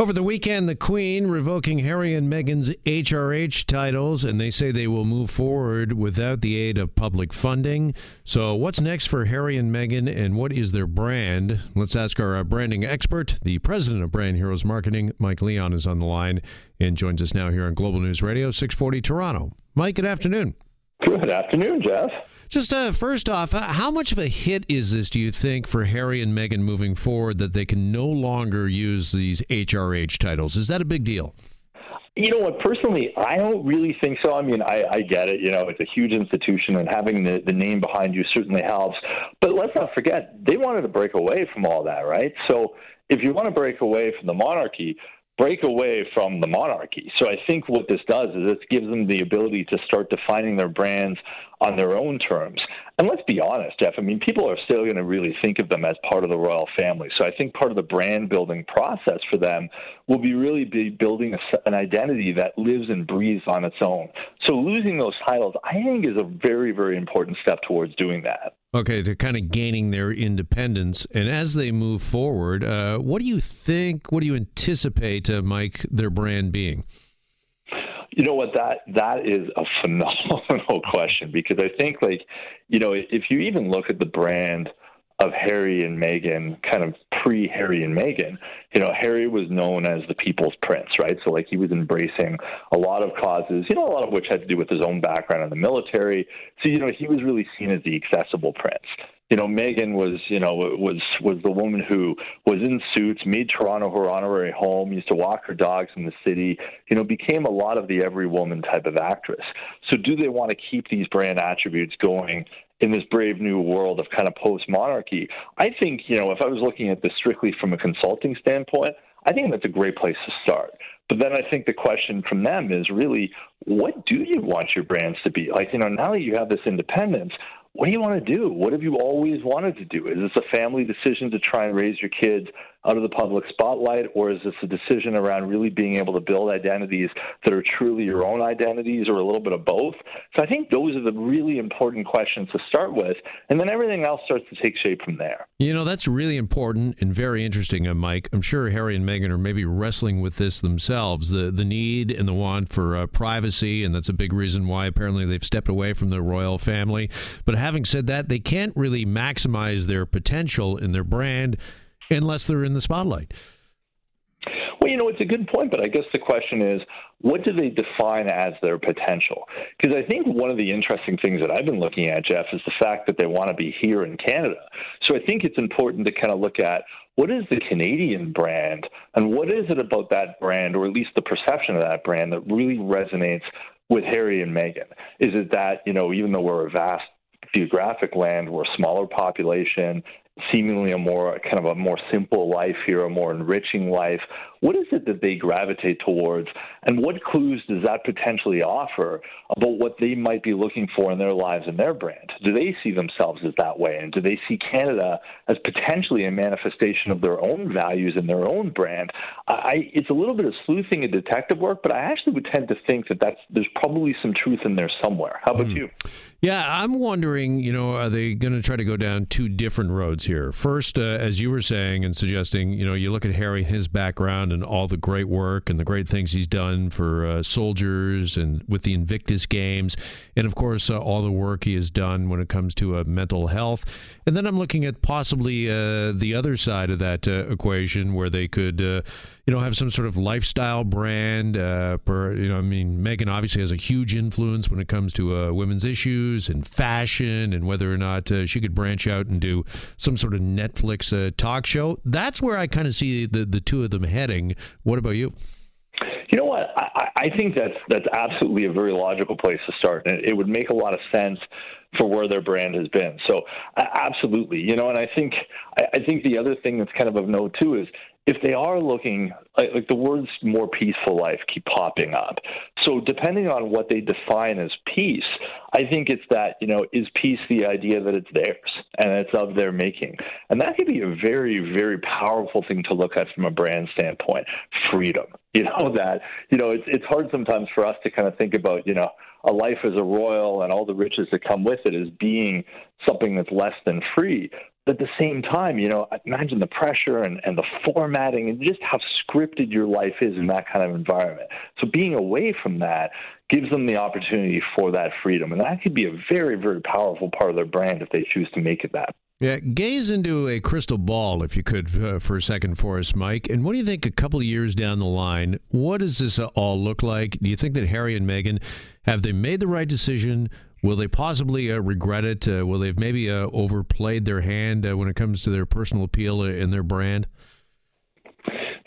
Over the weekend, the Queen revoking Harry and Meghan's HRH titles, and they say they will move forward without the aid of public funding. So, what's next for Harry and Meghan, and what is their brand? Let's ask our uh, branding expert, the president of Brand Heroes Marketing, Mike Leon, is on the line and joins us now here on Global News Radio 640 Toronto. Mike, good afternoon. Good afternoon, Jeff. Just uh, first off, uh, how much of a hit is this, do you think, for Harry and Meghan moving forward that they can no longer use these HRH titles? Is that a big deal? You know what? Personally, I don't really think so. I mean, I, I get it. You know, it's a huge institution, and having the, the name behind you certainly helps. But let's not forget, they wanted to break away from all that, right? So if you want to break away from the monarchy, break away from the monarchy. So I think what this does is it gives them the ability to start defining their brands on their own terms. And let's be honest, Jeff, I mean, people are still going to really think of them as part of the royal family. So I think part of the brand building process for them will be really be building a, an identity that lives and breathes on its own. So losing those titles, I think, is a very, very important step towards doing that. Okay, to kind of gaining their independence. And as they move forward, uh, what do you think, what do you anticipate, uh, Mike, their brand being? You know what that that is a phenomenal question because I think like you know if you even look at the brand of Harry and Meghan, kind of pre Harry and Meghan, you know, Harry was known as the people's prince, right? So, like, he was embracing a lot of causes, you know, a lot of which had to do with his own background in the military. So, you know, he was really seen as the accessible prince you know, Meghan was, you know, was was the woman who was in suits, made Toronto her honorary home, used to walk her dogs in the city, you know, became a lot of the every woman type of actress. So, do they want to keep these brand attributes going in this brave new world of kind of post monarchy? I think, you know, if I was looking at this strictly from a consulting standpoint, I think that's a great place to start. But then I think the question from them is really, what do you want your brands to be? Like, you know, now that you have this independence, what do you want to do? What have you always wanted to do? Is this a family decision to try and raise your kids out of the public spotlight, or is this a decision around really being able to build identities that are truly your own identities, or a little bit of both? So I think those are the really important questions to start with, and then everything else starts to take shape from there. You know, that's really important and very interesting, uh, Mike. I'm sure Harry and Meghan are maybe wrestling with this themselves the, the need and the want for uh, privacy, and that's a big reason why apparently they've stepped away from the royal family. But having said that, they can't really maximize their potential in their brand unless they're in the spotlight. Well, you know, it's a good point, but I guess the question is, what do they define as their potential? Because I think one of the interesting things that I've been looking at, Jeff, is the fact that they want to be here in Canada. So I think it's important to kind of look at what is the Canadian brand and what is it about that brand, or at least the perception of that brand, that really resonates with Harry and Meghan? Is it that, you know, even though we're a vast geographic land, we're a smaller population, seemingly a more kind of a more simple life here, a more enriching life. What is it that they gravitate towards, and what clues does that potentially offer about what they might be looking for in their lives and their brand? Do they see themselves as that way, and do they see Canada as potentially a manifestation of their own values and their own brand? I, it's a little bit of sleuthing and detective work, but I actually would tend to think that that's there's probably some truth in there somewhere. How about mm. you? Yeah, I'm wondering. You know, are they going to try to go down two different roads here? First, uh, as you were saying and suggesting, you know, you look at Harry, his background and all the great work and the great things he's done for uh, soldiers and with the Invictus Games, and of course uh, all the work he has done when it comes to uh, mental health. And then I'm looking at possibly uh, the other side of that uh, equation, where they could, you know, have some sort of lifestyle brand. Uh, per, you know, I mean, Meghan obviously has a huge influence when it comes to uh, women's issues and fashion, and whether or not uh, she could branch out and do some sort of Netflix talk show. That's where I kind of see the the two of them heading. What about you? You know what? I, I think that's that's absolutely a very logical place to start, and it, it would make a lot of sense for where their brand has been. So, absolutely, you know. And I think I, I think the other thing that's kind of of note too is if they are looking like, the words more peaceful life keep popping up. So depending on what they define as peace, I think it's that, you know, is peace the idea that it's theirs and it's of their making. And that could be a very, very powerful thing to look at from a brand standpoint. Freedom. You know, that, you know, it's it's hard sometimes for us to kind of think about, you know, a life as a royal and all the riches that come with it as being something that's less than free. At the same time, you know, imagine the pressure and, and the formatting and just how scripted your life is in that kind of environment. So being away from that gives them the opportunity for that freedom. And that could be a very, very powerful part of their brand if they choose to make it that. Yeah, gaze into a crystal ball, if you could, uh, for a second for us, Mike. And what do you think a couple of years down the line, what does this all look like? Do you think that Harry and Meghan, have they made the right decision? Will they possibly uh, regret it? Uh, will they have maybe uh, overplayed their hand uh, when it comes to their personal appeal and their brand?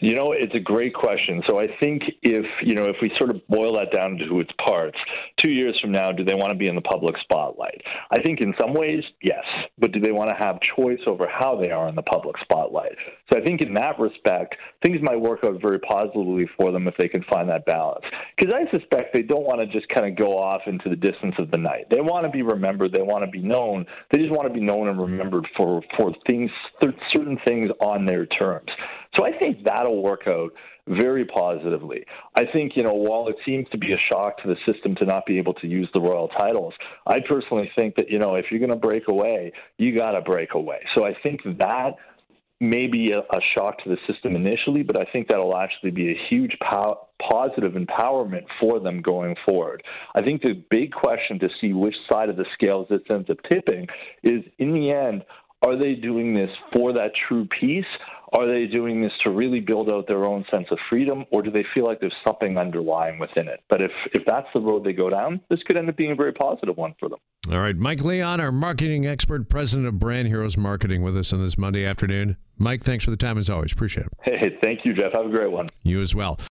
You know, it's a great question. So I think if, you know, if we sort of boil that down to its parts, two years from now, do they want to be in the public spotlight? I think in some ways, yes. But do they want to have choice over how they are in the public spotlight? So I think in that respect, things might work out very positively for them if they can find that balance. Because I suspect they don't want to just kind of go off into the distance of the night. They want to be remembered. They want to be known. They just want to be known and remembered for, for things, certain things on their terms. So I think that'll work out very positively. I think, you know, while it seems to be a shock to the system to not be able to use the royal titles, I personally think that, you know, if you're going to break away, you got to break away. So I think that may be a, a, shock to the system initially, but I think that'll actually be a huge pow- positive empowerment for them going forward. I think the big question to see which side of the scales this ends up tipping is in the end, are they doing this for that true peace? Are they doing this to really build out their own sense of freedom, or do they feel like there's something underlying within it? But if, if that's the road they go down, this could end up being a very positive one for them. All right. Mike Leon, our marketing expert, president of Brand Heroes Marketing, with us on this Monday afternoon. Mike, thanks for the time as always. Appreciate it. Hey, thank you, Jeff. Have a great one. You as well.